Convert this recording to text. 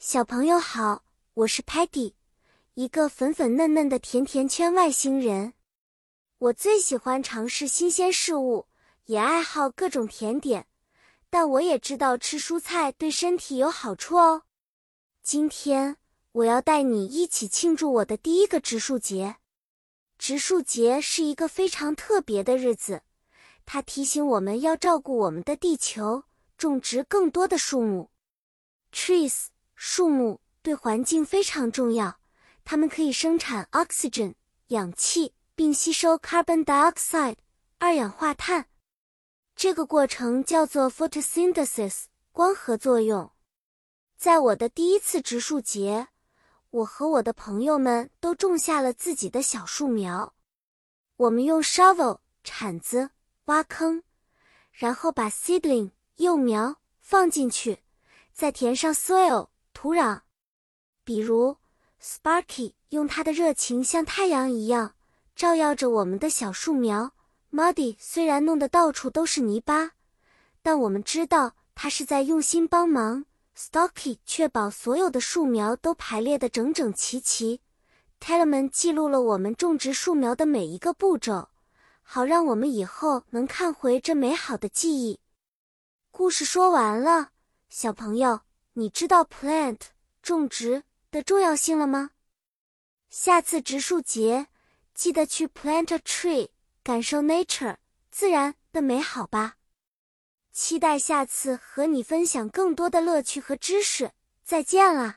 小朋友好，我是 Patty，一个粉粉嫩嫩的甜甜圈外星人。我最喜欢尝试新鲜事物，也爱好各种甜点。但我也知道吃蔬菜对身体有好处哦。今天我要带你一起庆祝我的第一个植树节。植树节是一个非常特别的日子，它提醒我们要照顾我们的地球，种植更多的树木。Trees。树木对环境非常重要，它们可以生产 oxygen 氧气，并吸收 carbon dioxide 二氧化碳。这个过程叫做 photosynthesis 光合作用。在我的第一次植树节，我和我的朋友们都种下了自己的小树苗。我们用 shovel 铲子挖坑，然后把 seedling 幼苗放进去，再填上 soil。土壤，比如 Sparky 用他的热情像太阳一样照耀着我们的小树苗。Muddy 虽然弄得到处都是泥巴，但我们知道他是在用心帮忙。Stocky 确保所有的树苗都排列的整整齐齐。Tellerman 记录了我们种植树苗的每一个步骤，好让我们以后能看回这美好的记忆。故事说完了，小朋友。你知道 plant 种植的重要性了吗？下次植树节记得去 plant a tree，感受 nature 自然的美好吧。期待下次和你分享更多的乐趣和知识。再见了。